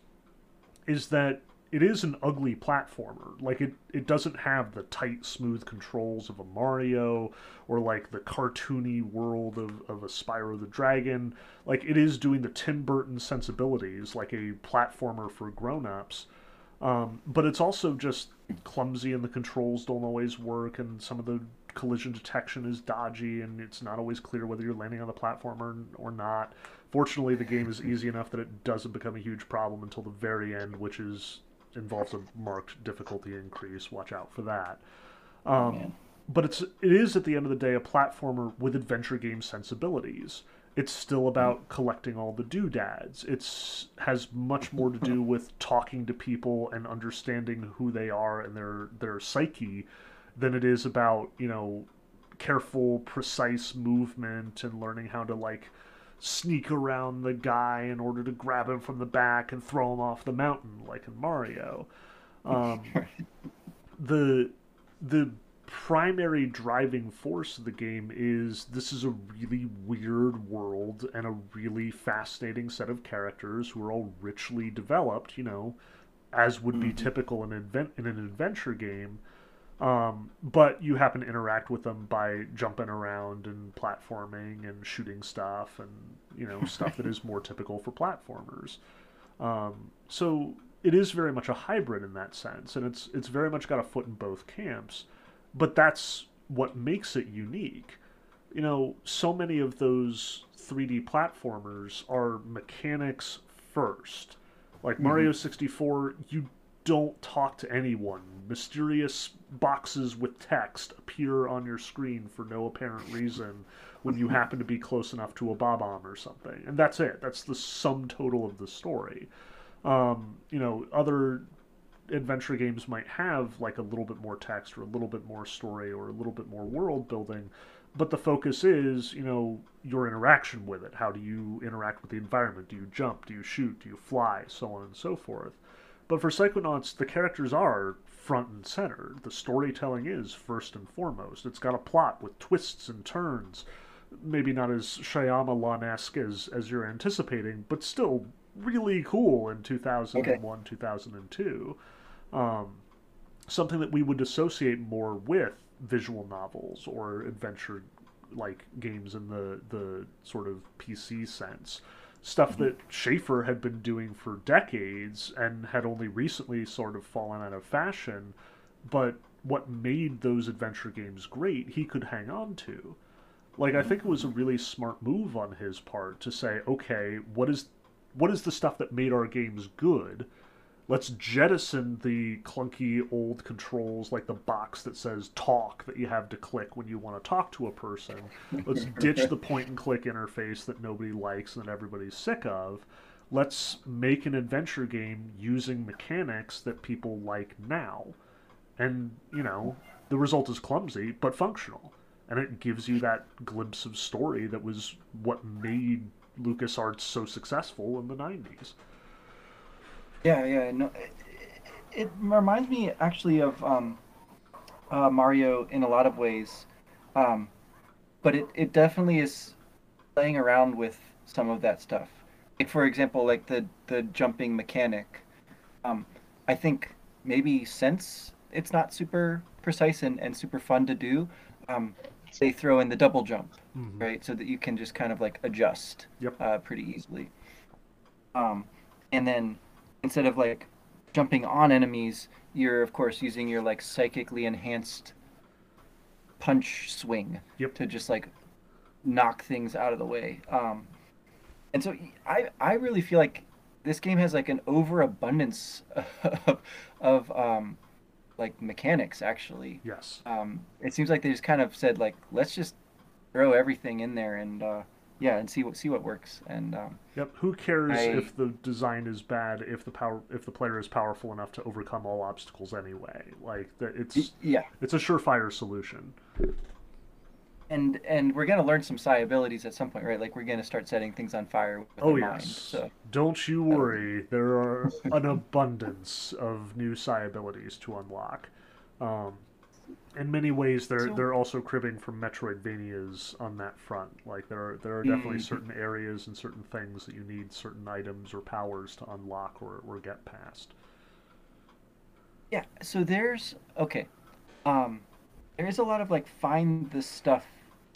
is that it is an ugly platformer. Like it, it doesn't have the tight, smooth controls of a Mario or like the cartoony world of, of a Spyro the Dragon. Like it is doing the Tim Burton sensibilities, like a platformer for grown-ups. Um, but it's also just clumsy and the controls don't always work and some of the collision detection is dodgy and it's not always clear whether you're landing on the platform or, or not. Fortunately, the game is easy enough that it doesn't become a huge problem until the very end, which is involves a marked difficulty increase. Watch out for that. Um, man. but it's it is at the end of the day a platformer with adventure game sensibilities. It's still about collecting all the doodads. It's has much more to do with talking to people and understanding who they are and their their psyche than it is about you know careful, precise movement and learning how to like sneak around the guy in order to grab him from the back and throw him off the mountain like in Mario. Um, the the primary driving force of the game is this is a really weird world and a really fascinating set of characters who are all richly developed, you know, as would be Mhm. typical in, advent- in an adventure game. Um, but you happen to interact with them by jumping around and platforming and shooting stuff and you know stuff that is more typical for platformers. Um, so it is very much a hybrid in that sense, and it's it's very much got a foot in both camps. But that's what makes it unique. You know, so many of those 3D platformers are mechanics first. Like Mario 64, you don't talk to anyone. Mysterious boxes with text appear on your screen for no apparent reason when you happen to be close enough to a bob-omb or something. And that's it. That's the sum total of the story. Um, you know, other adventure games might have like a little bit more text or a little bit more story or a little bit more world building but the focus is you know your interaction with it how do you interact with the environment do you jump do you shoot do you fly so on and so forth but for psychonauts the characters are front and center the storytelling is first and foremost it's got a plot with twists and turns maybe not as Shyamalan-esque as, as you're anticipating but still really cool in 2001, okay. 2002. Um, something that we would associate more with visual novels or adventure like games in the the sort of PC sense. Stuff mm-hmm. that Schafer had been doing for decades and had only recently sort of fallen out of fashion, but what made those adventure games great, he could hang on to. Like I think it was a really smart move on his part to say, okay, what is what is the stuff that made our games good? Let's jettison the clunky old controls like the box that says talk that you have to click when you want to talk to a person. Let's ditch the point and click interface that nobody likes and that everybody's sick of. Let's make an adventure game using mechanics that people like now. And, you know, the result is clumsy but functional and it gives you that glimpse of story that was what made LucasArts so successful in the 90s. Yeah, yeah, no, it, it reminds me actually of um, uh, Mario in a lot of ways, um, but it, it definitely is playing around with some of that stuff. Like for example, like the the jumping mechanic. Um, I think maybe since it's not super precise and, and super fun to do, um, they throw in the double jump, mm-hmm. right? So that you can just kind of like adjust yep. uh, pretty easily. Um, and then instead of like jumping on enemies, you're of course using your like psychically enhanced punch swing yep. to just like knock things out of the way. Um, and so I I really feel like this game has like an overabundance of, of um, like mechanics actually. Yes. Um, it seems like they just kind of said like let's just throw everything in there and uh, yeah and see what see what works and um, yep who cares I, if the design is bad if the power if the player is powerful enough to overcome all obstacles anyway like it's yeah it's a surefire solution and and we're gonna learn some psi abilities at some point, right? Like we're gonna start setting things on fire with oh, yes. mind. So don't you worry, there are an abundance of new psi abilities to unlock. Um, in many ways, they're so, they're also cribbing from Metroidvanias on that front. Like there are there are definitely mm-hmm. certain areas and certain things that you need certain items or powers to unlock or, or get past. Yeah. So there's okay. Um, there is a lot of like find the stuff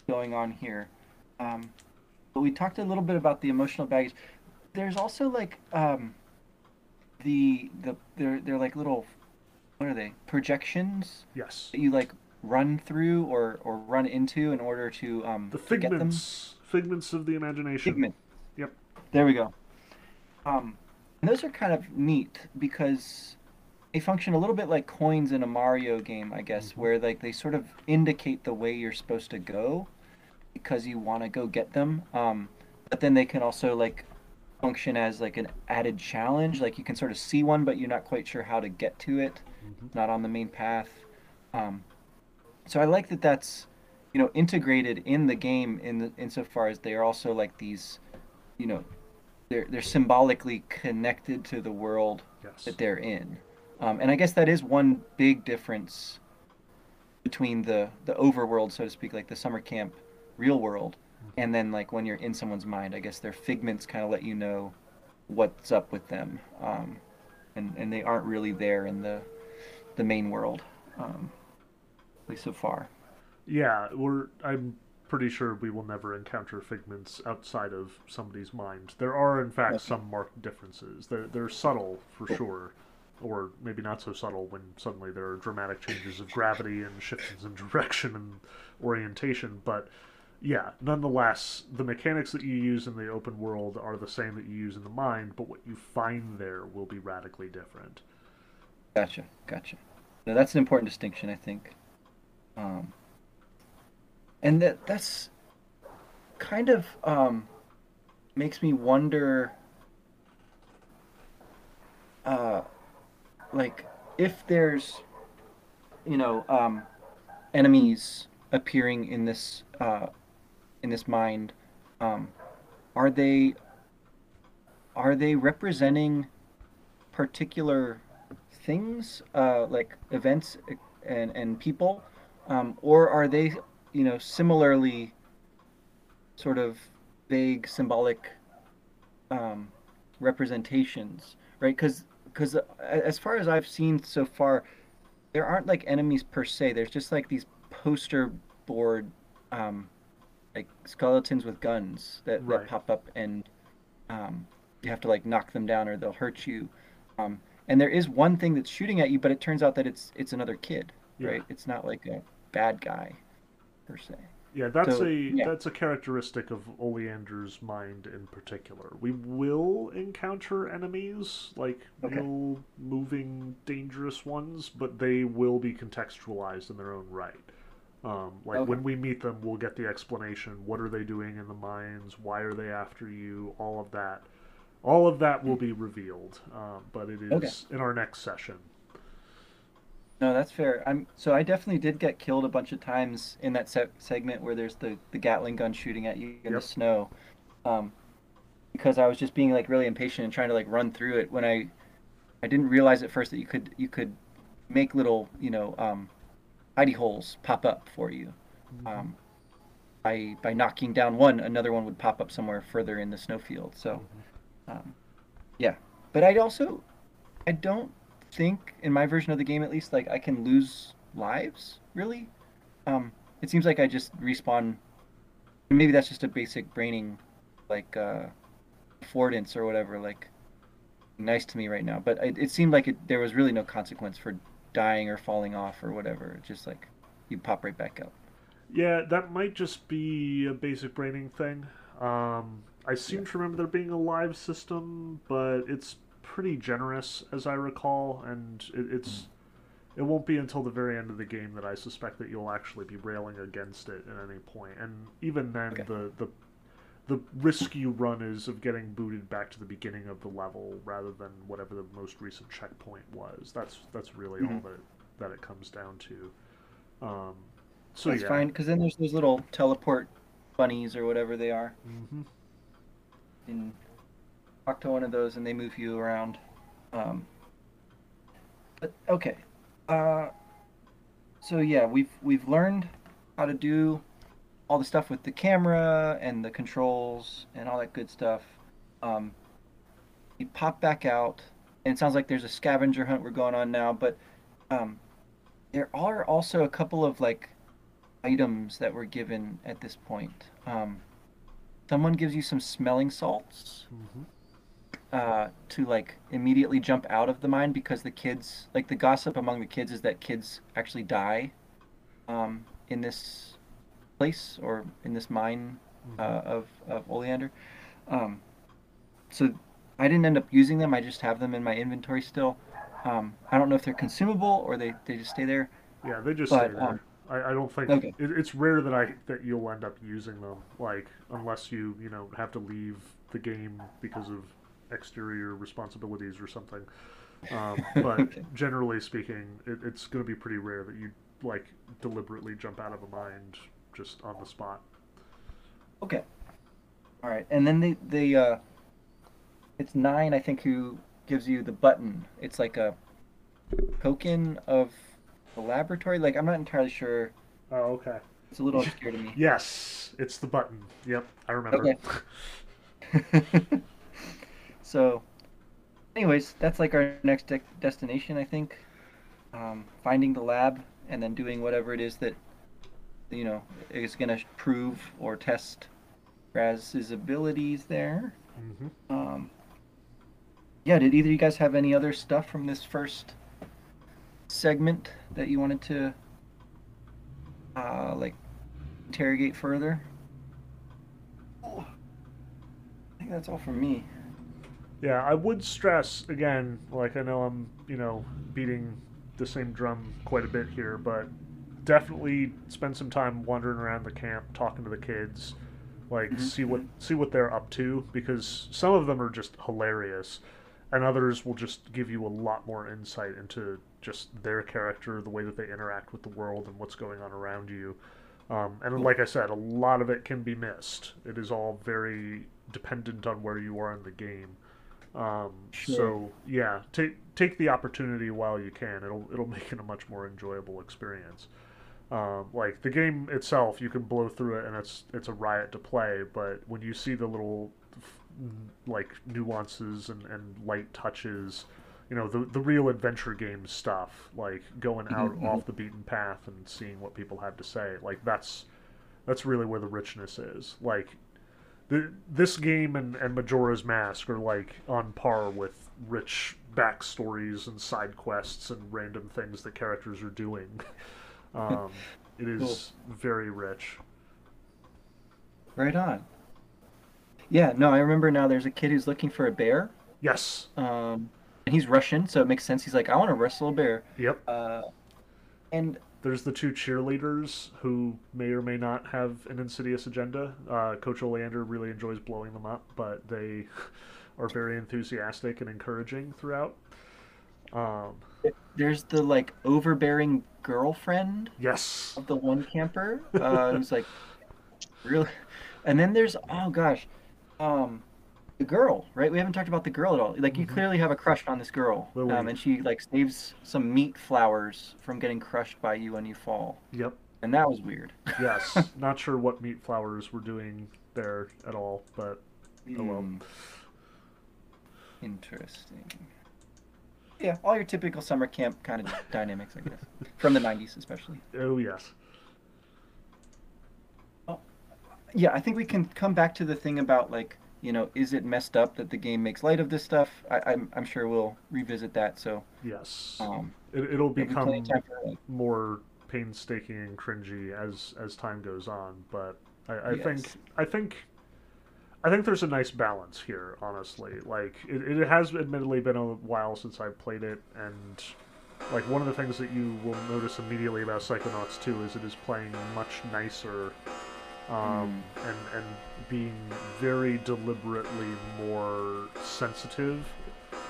going on here. Um, but we talked a little bit about the emotional baggage. There's also like um, the the they're they're like little what are they projections? Yes. That you like run through or or run into in order to um the figments figments of the imagination. Figment. Yep. There we go. Um, and those are kind of neat because they function a little bit like coins in a Mario game, I guess, mm-hmm. where like they sort of indicate the way you're supposed to go because you want to go get them. Um, but then they can also like function as like an added challenge. Like you can sort of see one, but you're not quite sure how to get to it. Mm-hmm. Not on the main path. Um, so I like that that's you know integrated in the game in the insofar as they are also like these, you know, they're they're symbolically connected to the world yes. that they're in. Um, and I guess that is one big difference between the the overworld, so to speak, like the summer camp real world, mm-hmm. and then like when you're in someone's mind. I guess their figments kind of let you know what's up with them, um, and and they aren't really there in the the main world, um, at least so far. Yeah, we're. I'm pretty sure we will never encounter figments outside of somebody's mind. There are, in fact, okay. some marked differences. They're they're subtle for sure or maybe not so subtle when suddenly there are dramatic changes of gravity and shifts in direction and orientation. But yeah, nonetheless, the mechanics that you use in the open world are the same that you use in the mind, but what you find there will be radically different. Gotcha, gotcha. That's an important distinction, I think. Um, and that that's kind of um, makes me wonder. Uh, like if there's you know um, enemies appearing in this uh, in this mind um, are they are they representing particular things uh, like events and and people um, or are they you know similarly sort of vague symbolic um, representations, right? Because because as far as I've seen so far, there aren't like enemies per se. There's just like these poster board, um, like skeletons with guns that, Right. that pop up, and um, you have to like knock them down or they'll hurt you. Um, and there is one thing that's shooting at you, but it turns out that it's it's another kid, Yeah. right? It's not like a bad guy per se. Yeah, that's So, a yeah. that's a characteristic of Oleander's mind in particular. We will encounter enemies, like Okay. real moving, dangerous ones, but they will be contextualized in their own right. Um, like Okay. when we meet them, we'll get the explanation. What are they doing in the mines? Why are they after you? All of that. All of that will be revealed, um, but it is Okay. in our next session. No, that's fair. I'm so I definitely did get killed a bunch of times in that se- segment where there's the the Gatling gun shooting at you in Yep. the snow, um, because I was just being like really impatient and trying to like run through it when I I didn't realize at first that you could you could make little you know um, hidey holes pop up for you. Um, by by knocking down one, another one would pop up somewhere further in the snowfield. So, um, yeah. But I'd also I don't think in my version of the game at least like I can lose lives really. Um, it seems like I just respawn. Maybe that's just a basic braining, like uh, affordance or whatever. Like nice to me right now, but it, it seemed like it, there was really no consequence for dying or falling off or whatever. It's just like you pop right back up. Yeah, that might just be a basic braining thing. Um, I seem to remember there being a live system, but it's pretty generous, as I recall, and it, it's it won't be until the very end of the game that I suspect that you'll actually be railing against it at any point. And even then, Okay. the the the risk you run is of getting booted back to the beginning of the level rather than whatever the most recent checkpoint was. That's that's really all Mhm. that that it comes down to. Um, so That's yeah. fine because then there's those little teleport bunnies or whatever they are. hmm talk to one of those and they move you around. Um, but okay, uh, so yeah, we've we've learned how to do all the stuff with the camera and the controls and all that good stuff. Um, you pop back out, and it sounds like there's a scavenger hunt we're going on now. But um, there are also a couple of like items that were given at this point. Um, someone gives you some smelling salts hmm uh, to like immediately jump out of the mine because the kids like the gossip among the kids is that kids actually die um, in this place or in this mine uh, of of oleander. Um, so i didn't end up using them. I just have them in my inventory still. Um, i don't know if they're consumable or they, they just stay there. Yeah, they just But, stay there. I, I don't think okay. it, it's rare that I that you'll end up using them. Like unless you you know have to leave the game because of exterior responsibilities or something. Um, but Okay. generally speaking, it, it's going to be pretty rare that you like deliberately jump out of a mind just on the spot. Okay. All right, and then the the uh, it's Nein, I think, who gives you the button. It's like a token of the laboratory. Like I'm not entirely sure. Oh, okay. It's a little obscure to me. Yes, it's the button. Yep, I remember. Okay. so, anyways, that's like our next de- destination, I think. Um, finding the lab and then doing whatever it is that you know is going to prove or test Raz's abilities there. hmm Um, yeah, did either of you guys have any other stuff from this first segment that you wanted to uh, like interrogate further? I think that's all from me. Yeah, I would stress again, like I know I'm, you know, beating the same drum quite a bit here, but definitely spend some time wandering around the camp, talking to the kids, like Mhm. see what see what they're up to because some of them are just hilarious and others will just give you a lot more insight into just their character, the way that they interact with the world and what's going on around you. Um, and like I said, a lot of it can be missed. It is all very dependent on where you are in the game. Um, Sure. So yeah, take take the opportunity while you can. It'll it'll make it a much more enjoyable experience. Um, like the game itself, you can blow through it and it's it's a riot to play. But when you see the little like nuances and, and light touches you know the the real adventure game stuff like going out Mhm. off the beaten path and seeing what people have to say like that's that's really where the richness is like the, this game and, and Majora's Mask are like on par with rich backstories and side quests and random things that characters are doing. Um, it is very rich. Right on. Yeah, no, I remember now. There's a kid who's looking for a bear, Yes. um, and he's Russian, so it makes sense. He's like, I want to wrestle a bear. Yep. Uh, and There's the two cheerleaders who may or may not have an insidious agenda. Uh, Coach Oleander really enjoys blowing them up, but they are very enthusiastic and encouraging throughout. Um, there's the like overbearing girlfriend yes. of the one camper uh, who's like really and then there's oh gosh um the girl right we haven't talked about the girl at all like you Mhm. clearly have a crush on this girl um, and she like saves some meat flowers from getting crushed by you when you fall Yep. and that was weird Yes. Not sure what meat flowers were doing there at all, but Oh, well. Hmm. interesting yeah all your typical summer camp kind of dynamics i guess from the 90s especially oh yes. yeah i think we can come back to the thing about like you know is it messed up that the game makes light of this stuff I, I'm, I'm sure we'll revisit that so Yes. um It, be become plenty of time for, like, more painstaking and cringy as as time goes on, but I, I Yes. think I think I think there's a nice balance here, honestly. Like it, it has admittedly been a while since I've played it, and like one of the things that you will notice immediately about Psychonauts 2 is it is playing much nicer um, and and being very deliberately more sensitive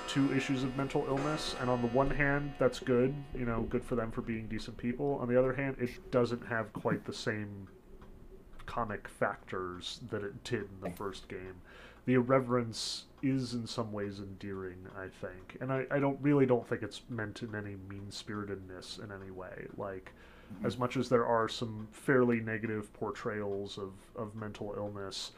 to issues of mental illness. And on the one hand, that's good, you know, good for them for being decent people. On the other hand, it doesn't have quite the same comic factors that it did in the first game. The irreverence is in some ways endearing, I think, and I, I don't really don't think it's meant in any mean spiritedness in any way. Like, as much as there are some fairly negative portrayals of, of mental illness,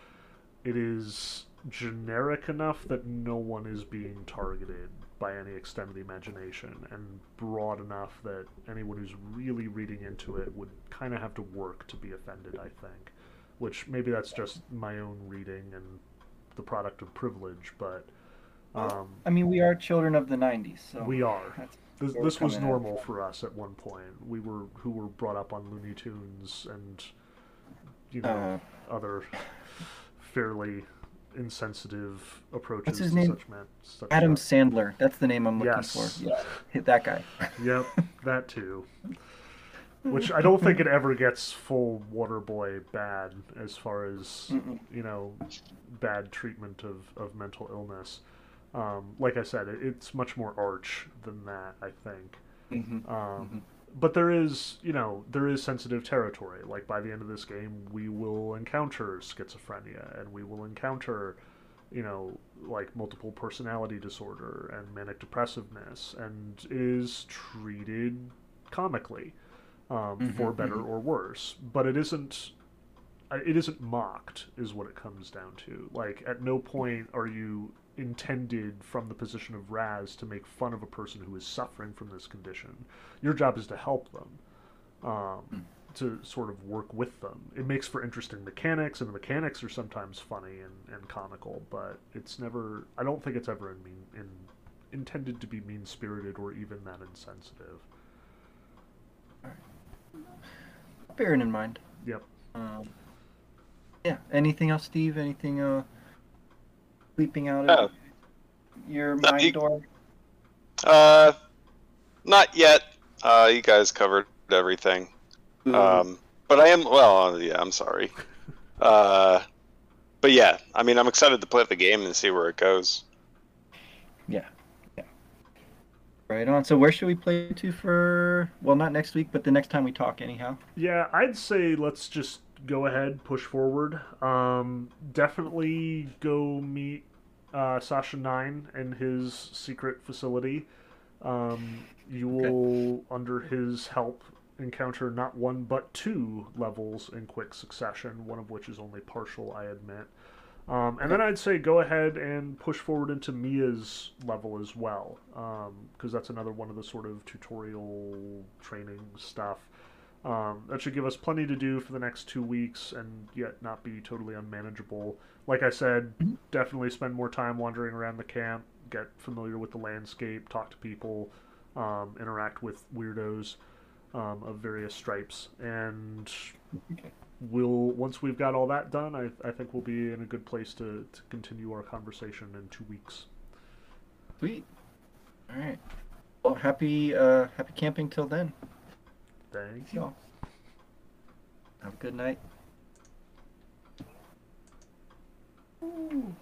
it is generic enough that no one is being targeted by any extent of the imagination, and broad enough that anyone who's really reading into it would kind of have to work to be offended, I think. Which maybe that's just my own reading and the product of privilege, but um, i mean we are children of the 90s so we are. that's This, this was coming at. normal for us at one point. We were who were brought up on Looney Tunes and you know Uh, other fairly insensitive approaches what's his to name? such man. Such adam stuff. sandler that's the name i'm looking Yes. for yeah hit that guy Yep, that too. Which I don't think it ever gets full Waterboy bad as far as Mm-mm. you know bad treatment of, of mental illness. Um, like I said, it, it's much more arch than that. I think. Mhm. Um, But there is, you know, there is sensitive territory. Like by the end of this game, we will encounter schizophrenia, and we will encounter, you know, like multiple personality disorder and manic depressiveness, and is treated comically, um, Mhm, for better mhm. or worse. But it isn't. It isn't mocked, is what it comes down to. Like, at no point are you intended from the position of Raz to make fun of a person who is suffering from this condition. Your job is to help them, um, to sort of work with them. It makes for interesting mechanics, and the mechanics are sometimes funny and, and comical, but it's never. I don't think it's ever in mean in intended to be mean spirited or even that insensitive. bearing in mind Yep. um, yeah anything else steve anything uh leaping out No. of your No, mind you- door Uh, not yet. Uh, you guys covered everything. Um, but I am. Well, yeah. I'm sorry. Uh, but yeah. I mean, I'm excited to play the game and see where it goes. Yeah. Yeah. Right on. So where should we play to for well not next week, but the next time we talk anyhow? Yeah, I'd say let's just go ahead, push forward. Um, definitely go meet uh, Sasha Nein in his secret facility. Um, you will, under his help, encounter not one but two levels in quick succession. One of which is only partial, I admit. Um, and then I'd say go ahead and push forward into Milla's level as well, because that's another one of the sort of tutorial training stuff. Um, that should give us plenty to do for the next two weeks and yet not be totally unmanageable. Like I said, definitely spend more time wandering around the camp, get familiar with the landscape, talk to people, um, interact with weirdos um, of various stripes, and we'll once we've got all that done, I, I think we'll be in a good place to, to continue our conversation in two weeks. Sweet. All right. Well, happy uh, happy camping till then. Thank you. y'all. Have a good night. Thank